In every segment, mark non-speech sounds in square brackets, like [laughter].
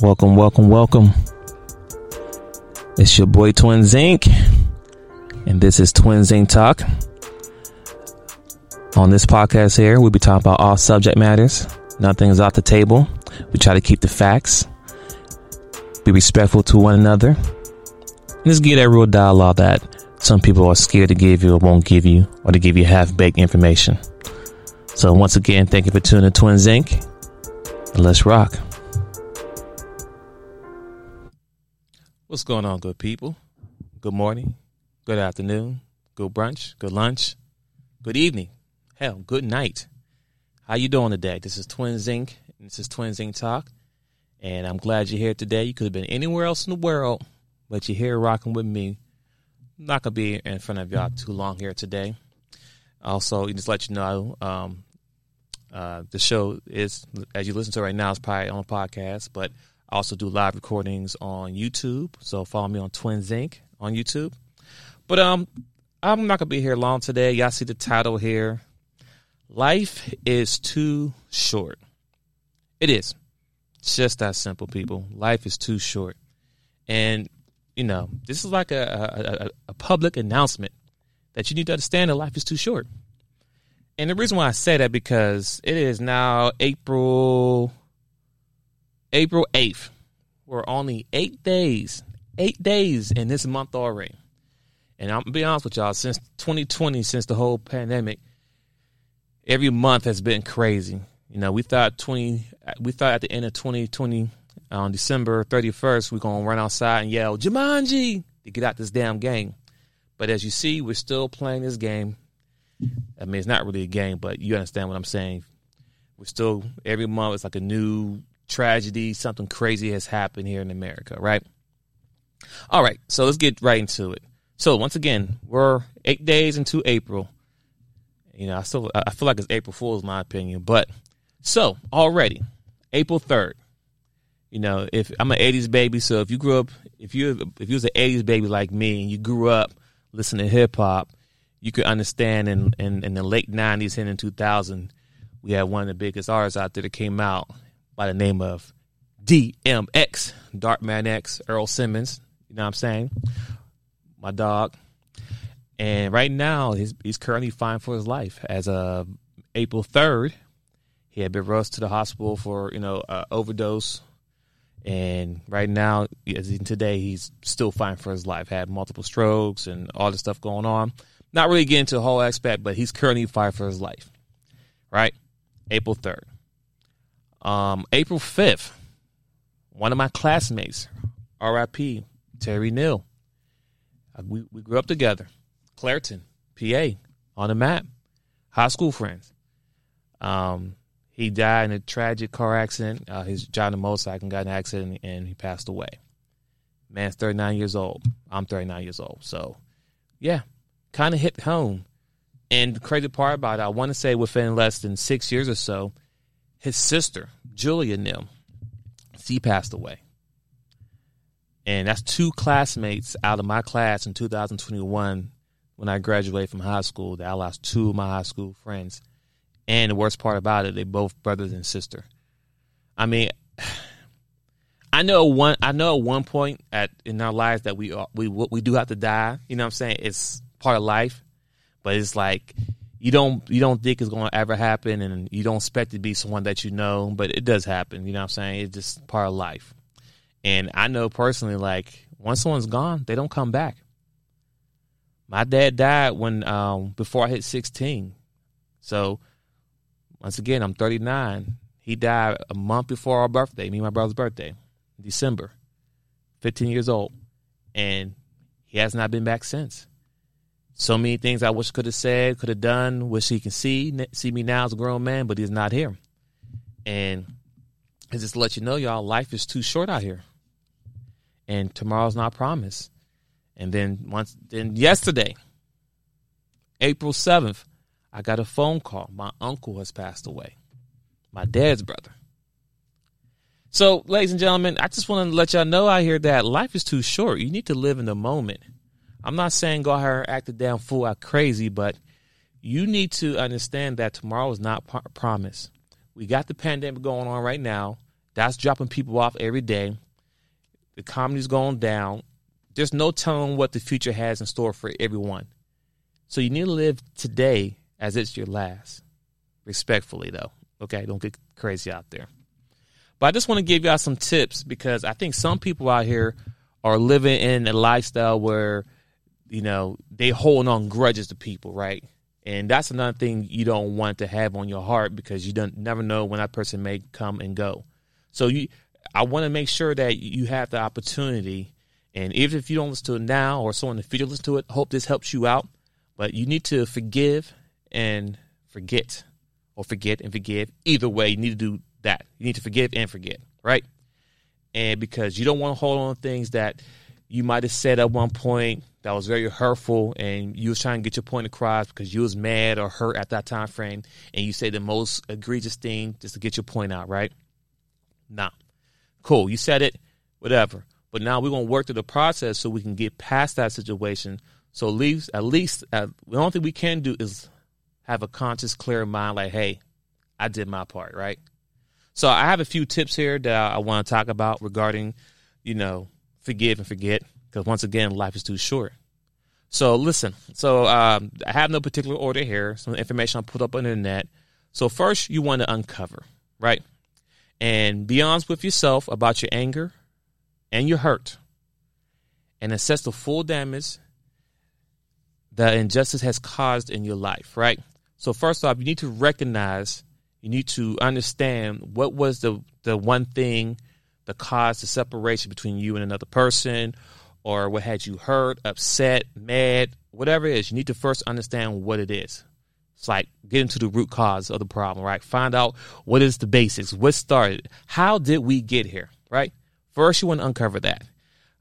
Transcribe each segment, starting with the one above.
Welcome, welcome, welcome. It's your boy Twins Inc, and this is Twins Inc Talk. On this podcast here, we'll be talking about all subject matters. Nothing is off the table. We try to keep the facts, be respectful to one another, just get that real dialogue that some people are scared to give you or won't give you, or to give you half baked information. So, once again, thank you for tuning in Twins Inc, and let's rock. What's going on, good people? Good morning, good afternoon, good brunch, good lunch, good evening, hell, good night. How you doing today? This is Twins Inc, and this is Twins Inc Talk, and I'm glad you're here today. You could have been anywhere else in the world, but you're here rocking with me. I'm not gonna be in front of y'all too long here today. Also, just let you know, um, uh, the show is as you listen to right now, it's probably on a podcast, but I also do live recordings on YouTube. So follow me on Twins Inc on YouTube. But um, I'm not gonna be here long today. Y'all see the title here. Life is too short. It is. It's just that simple, people. Life is too short. And, you know, this is like a, a, a public announcement that you need to understand that life is too short. And the reason why I say that because it is now April April 8th. We're only eight days, eight days in this month already. And I'm gonna be honest with y'all, since 2020, since the whole pandemic, every month has been crazy. You know, we thought 20, we thought at the end of 2020, on December 31st, we're gonna run outside and yell Jumanji to get out this damn game. But as you see, we're still playing this game. I mean, it's not really a game, but you understand what I'm saying. We're still every month. It's like a new tragedy, something crazy has happened here in America, right? All right, so let's get right into it. So once again, we're eight days into April. You know, I still I feel like it's April Fool's, my opinion, but so already April third. You know, if I'm an '80s baby, so if you grew up, if you if you was an '80s baby like me, and you grew up listening to hip hop, you could understand. In, in in the late '90s and in 2000, we had one of the biggest artists out there that came out by the name of DMX, Darkman X, Earl Simmons. You know what I'm saying? My dog. And right now, he's, he's currently fine for his life. As of April 3rd, he had been rushed to the hospital for, you know, uh, overdose. And right now, as in today, he's still fine for his life. Had multiple strokes and all this stuff going on. Not really getting to the whole aspect, but he's currently fine for his life. Right? April 3rd. Um, April 5th, one of my classmates, RIP, Terry Neal. Uh, we, we grew up together. Clairton, PA, on the map. High school friends. Um, he died in a tragic car accident. Uh, his driving a motorcycle got an accident and he passed away. Man's 39 years old. I'm 39 years old. So, yeah, kind of hit home. And the crazy part about it, I want to say within less than six years or so, his sister, Julia Nim, she passed away. And that's two classmates out of my class in 2021 when I graduated from high school that I lost two of my high school friends. And the worst part about it, they both brothers and sister. I mean, [sighs] I know one. I know at one point at in our lives that we are, we we do have to die. You know what I'm saying? It's part of life, but it's like you don't you don't think it's going to ever happen, and you don't expect to be someone that you know, but it does happen. You know what I'm saying? It's just part of life. And I know personally, like once someone's gone, they don't come back. My dad died when um, before I hit 16. So once again, I'm 39. He died a month before our birthday, me and my brother's birthday, December. 15 years old, and he has not been back since. So many things I wish could have said, could have done. Wish he can see see me now as a grown man, but he's not here. And it's just to let you know, y'all, life is too short out here, and tomorrow's not promised. And then once, then yesterday, April seventh, I got a phone call. My uncle has passed away, my dad's brother. So, ladies and gentlemen, I just want to let y'all know out here that life is too short. You need to live in the moment. I'm not saying go out and act a damn fool out crazy, but you need to understand that tomorrow is not p- promised. We got the pandemic going on right now. That's dropping people off every day. The economy's going down. There's no telling what the future has in store for everyone. So you need to live today as it's your last. Respectfully, though. Okay, don't get crazy out there. But I just want to give y'all some tips because I think some people out here are living in a lifestyle where, you know, they hold on grudges to people, right? And that's another thing you don't want to have on your heart because you don't never know when that person may come and go. So you I want to make sure that you have the opportunity and even if you don't listen to it now or someone in the future listen to it, hope this helps you out. But you need to forgive and forget. Or forget and forgive. Either way, you need to do that. You need to forgive and forget, right? And because you don't want to hold on to things that you might have said at one point that was very hurtful and you was trying to get your point across because you was mad or hurt at that time frame and you say the most egregious thing just to get your point out, right? Nah. Cool. You said it, whatever. But now we're gonna work through the process so we can get past that situation. So at least at least uh, the only thing we can do is have a conscious, clear mind, like, hey, I did my part, right? So I have a few tips here that I, I want to talk about regarding, you know, forgive and forget because once again, life is too short. So listen. So um, I have no particular order here. Some information I put up on the internet. So first, you want to uncover, right, and be honest with yourself about your anger and your hurt, and assess the full damage that injustice has caused in your life, right? So first off, you need to recognize you need to understand what was the the one thing that caused the separation between you and another person or what had you hurt, upset, mad, whatever it is. You need to first understand what it is. It's like get into the root cause of the problem, right? Find out what is the basics, what started, how did we get here, right? First, you want to uncover that.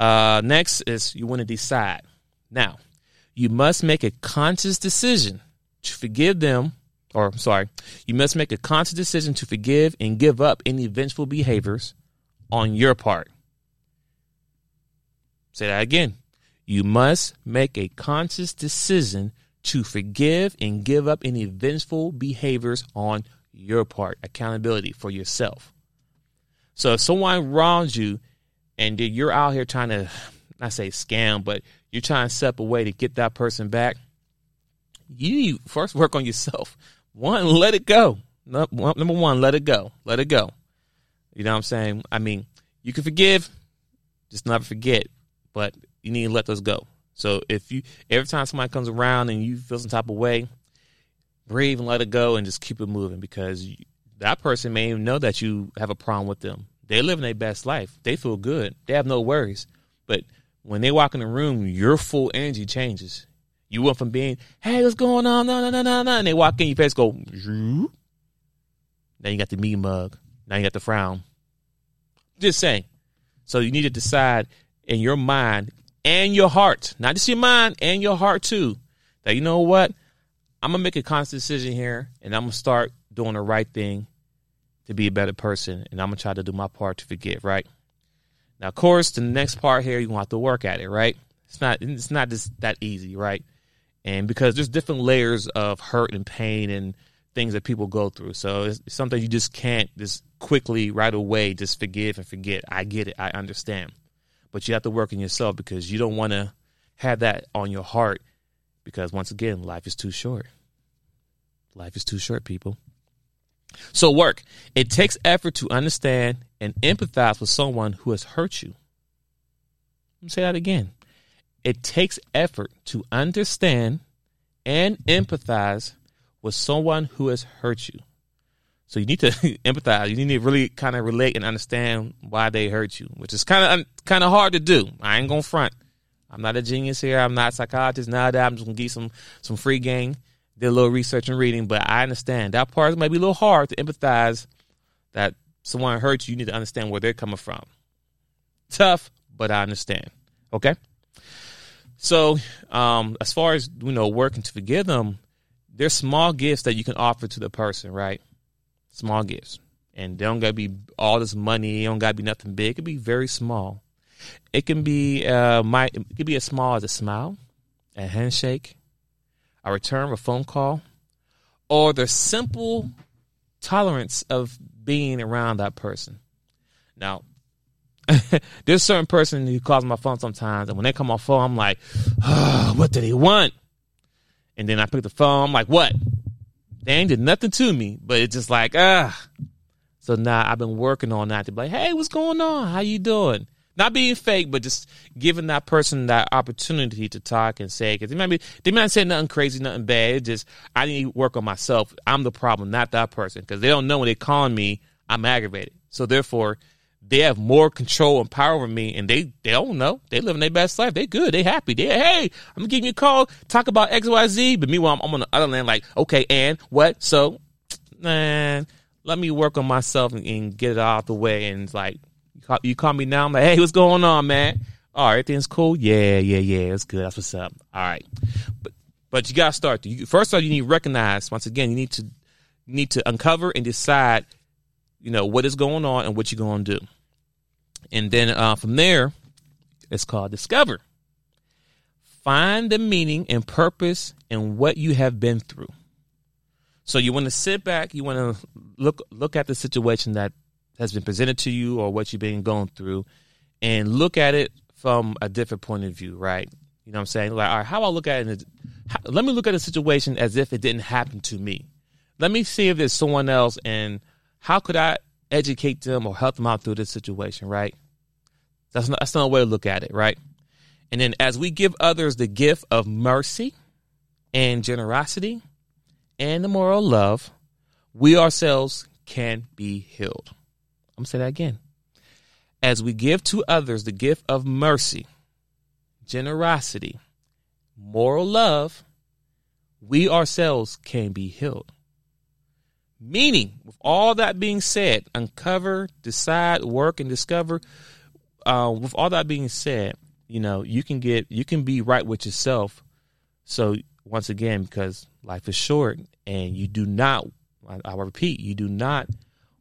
Uh, next is you want to decide. Now, you must make a conscious decision to forgive them or sorry, you must make a conscious decision to forgive and give up any vengeful behaviors on your part. Say that again. You must make a conscious decision to forgive and give up any vengeful behaviors on your part. Accountability for yourself. So if someone wrongs you and you're out here trying to, not say scam, but you're trying to step away to get that person back, you first work on yourself. [laughs] One, let it go. Number one, let it go. Let it go. You know what I'm saying? I mean, you can forgive, just never forget, but you need to let those go. So if you every time somebody comes around and you feel some type of way, breathe and let it go and just keep it moving because you, that person may even know that you have a problem with them. They're living their best life. They feel good. They have no worries. But when they walk in the room, your full energy changes. You went from being, hey, what's going on? No, no, no, no, no. And they walk in, your face go, now you got the me mug. Now you got the frown. Just saying. So you need to decide in your mind and your heart, not just your mind and your heart too, that you know what? I'm gonna make a conscious decision here and I'm gonna start doing the right thing to be a better person and I'm gonna try to do my part to forgive, right? Now, of course, the next part here, you want to work at it, right? It's not it's not just that easy, right? and because there's different layers of hurt and pain and things that people go through. So it's something you just can't just quickly right away just forgive and forget. I get it. I understand. But you have to work on yourself because you don't want to have that on your heart because once again, life is too short. Life is too short, people. So, work. It takes effort to understand and empathize with someone who has hurt you. Let me say that again. It takes effort to understand and empathize with someone who has hurt you. So you need to [laughs] empathize. You need to really kind of relate and understand why they hurt you, which is kind of kind of hard to do. I ain't gonna front. I'm not a genius here. I'm not a psychologist. Now that I'm just gonna get some some free game, did a little research and reading, but I understand that part might be a little hard to empathize. That someone hurts you, you need to understand where they're coming from. Tough, but I understand. Okay. So, um, as far as you know, working to forgive them, there's small gifts that you can offer to the person, right? Small gifts, and they don't gotta be all this money. It don't gotta be nothing big. It could be very small. It can be uh, my it could be as small as a smile, a handshake, a return a phone call, or the simple tolerance of being around that person. Now, [laughs] there's certain person who calls my phone sometimes, and when they come on phone, I'm like, oh, [sighs] what do they want? And then I pick the phone, I'm like, what? They ain't did nothing to me, but it's just like, ah. So now I've been working on that to be like, hey, what's going on? How you doing? Not being fake, but just giving that person that opportunity to talk and say, because they might be, they might say nothing crazy, nothing bad. It's just, I need to work on myself. I'm the problem, not that person. Because they don't know when they're calling me, I'm aggravated. So therefore, they have more control and power over me, and they they don't know. They living their best life. They good. They happy. They hey, I'm give you a call, talk about X Y Z. But meanwhile, I'm, on the other land, like okay, and what? So, man, let me work on myself and, and get it out the way. And like you call, you call me now. I'm like, hey, what's going on, man? All right, everything's cool. Yeah, yeah, yeah. It's good. That's what's up. All right, but but you gotta start. You, first of all, you need to recognize. Once again, you need to need to uncover and decide. You know what is going on and what you're going to do. And then uh, from there, it's called discover. Find the meaning and purpose in what you have been through. So you want to sit back, you want to look look at the situation that has been presented to you or what you've been going through and look at it from a different point of view, right? You know what I'm saying? Like, all right, how I look at it, how, let me look at the situation as if it didn't happen to me. Let me see if there's someone else and how could I educate them or help them out through this situation, right? That's not, that's not a way to look at it, right? And then as we give others the gift of mercy and generosity and the moral love, we ourselves can be healed. I'm going to say that again. As we give to others the gift of mercy, generosity, moral love, we ourselves can be healed. Meaning, with all that being said, uncover, decide, work, and discover. Uh, with all that being said, you know you can get you can be right with yourself. So once again, because life is short, and you do not, I, I repeat, you do not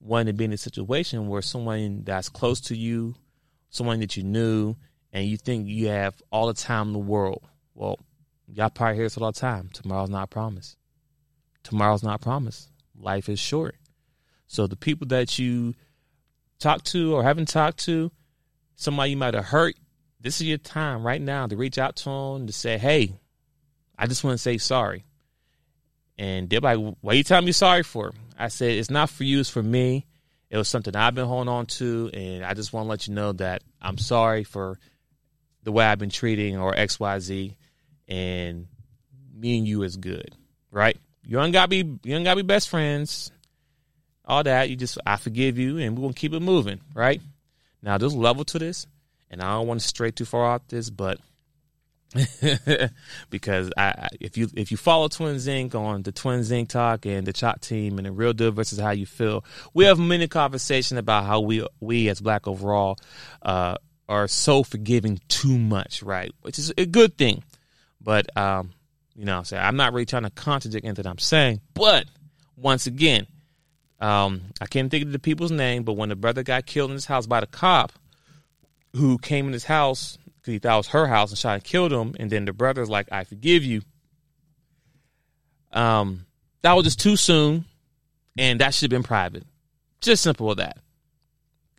want to be in a situation where someone that's close to you, someone that you knew, and you think you have all the time in the world. Well, y'all probably hear this all the time. Tomorrow's not promised. Tomorrow's not promised life is short. So the people that you talk to or haven't talked to, somebody you might have hurt, this is your time right now to reach out to them to say, hey, I just want to say sorry. And they're like, what are you telling me sorry for? I said, it's not for you, it's for me. It was something I've been holding on to, and I just want to let you know that I'm sorry for the way I've been treating or XYZ, and me and you is good, right? You ain't gotta be you ain't gotta be best friends. All that. You just I forgive you and we're gonna keep it moving, right? Now there's level to this, and I don't want to stray too far out this, but [laughs] because I, if you if you follow Twins Inc. on the Twins Inc. talk and the Chalk team and the real deal versus how you feel, we have many conversation about how we we as Black overall uh, are so forgiving too much, right? Which is a good thing, but um, you know, I'm saying I'm not really trying to contradict anything I'm saying, but once again, um, I can't think of the people's name, but when the brother got killed in his house by the cop who came in his house because he thought it was her house and shot and killed him, and then the brother's like, "I forgive you." Um, that was just too soon, and that should have been private. Just simple as that.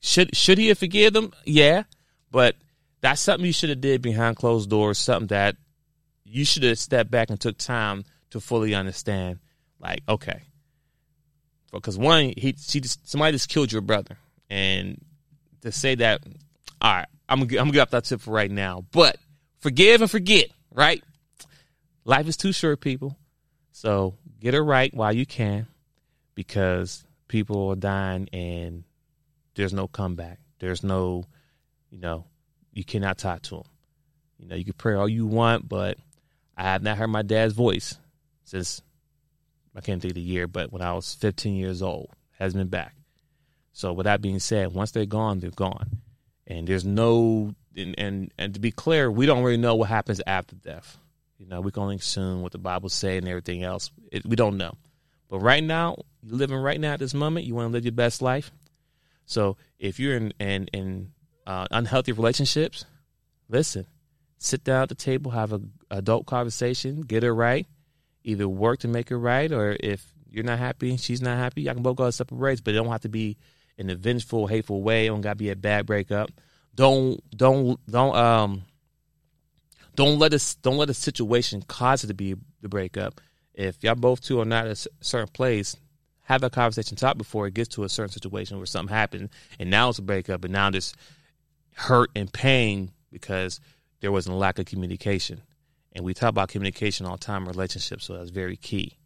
Should should he have forgiven them? Yeah, but that's something you should have did behind closed doors. Something that you should have stepped back and took time to fully understand. Like, okay, because one, he she just somebody just killed your brother, and to say that, all right, I'm gonna I'm gonna get off that tip for right now. But forgive and forget, right? Life is too short, people. So get it right while you can, because people are dying and there's no comeback. There's no, you know, you cannot talk to them. You know, you can pray all you want, but I have not heard my dad's voice since I can't think of the year, but when I was 15 years old, has been back. So with that being said, once they're gone, they're gone, and there's no and and, and to be clear, we don't really know what happens after death. You know, we can only assume what the Bible say and everything else. It, we don't know. But right now, you're living right now at this moment. You want to live your best life. So if you're in in, in uh, unhealthy relationships, listen, sit down at the table, have a adult conversation, get it right. Either work to make it right, or if you're not happy, she's not happy, I can both go separate ways. But it don't have to be in a vengeful, hateful way. It don't got to be a bad breakup. Don't don't don't um don't let us don't let a situation cause it to be the breakup. If y'all both two are not at a certain place, have that conversation talk before it gets to a certain situation where something happened and now it's a breakup and now there's hurt and pain because there wasn't a lack of communication. And we talk about communication all the time relationships, so that's very key.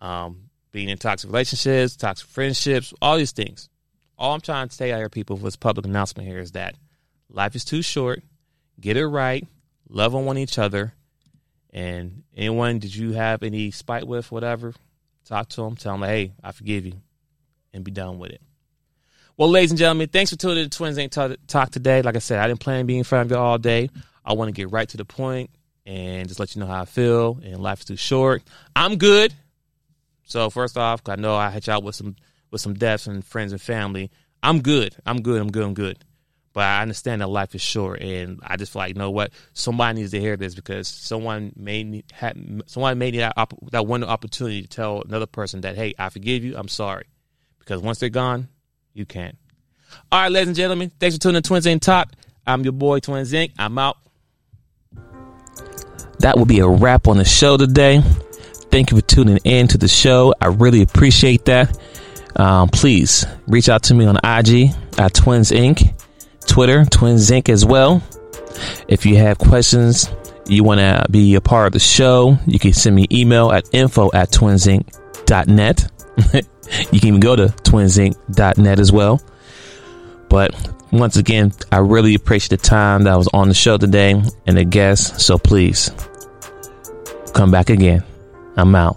Um, being in toxic relationships, toxic friendships, all these things. All I'm trying to say out here, people, with this public announcement here is that life is too short. Get it right. Love on one each other. And anyone did you have any spite with, whatever, talk to them. Tell them, hey, I forgive you, and be done with it. Well, ladies and gentlemen, thanks for tuning in to Twins Inc Talk today. Like I said, I didn't plan being in front of you all day. I want to get right to the point and just let you know how I feel. And life is too short. I'm good. So first off, I know I hit y'all with some with some deaths and friends and family. I'm good. I'm good. I'm good. I'm good. But I understand that life is short, and I just feel like, you know what? Somebody needs to hear this because someone may need, someone may need that, op- that one opportunity to tell another person that, hey, I forgive you. I'm sorry, because once they're gone, you can't. All right, ladies and gentlemen, thanks for tuning in to Twins Inc. Talk. I'm your boy Twins Inc. I'm out. That will be a wrap on the show today. Thank you for tuning in to the show. I really appreciate that. Um, please reach out to me on IG at Twins Inc. Twitter, Twins Inc. as well. If you have questions, you want to be a part of the show, you can send me email at info at twinsinc.net. [laughs] you can even go to twinsinc.net as well. But once again, I really appreciate the time that I was on the show today and the guests. So please come back again. I'm out.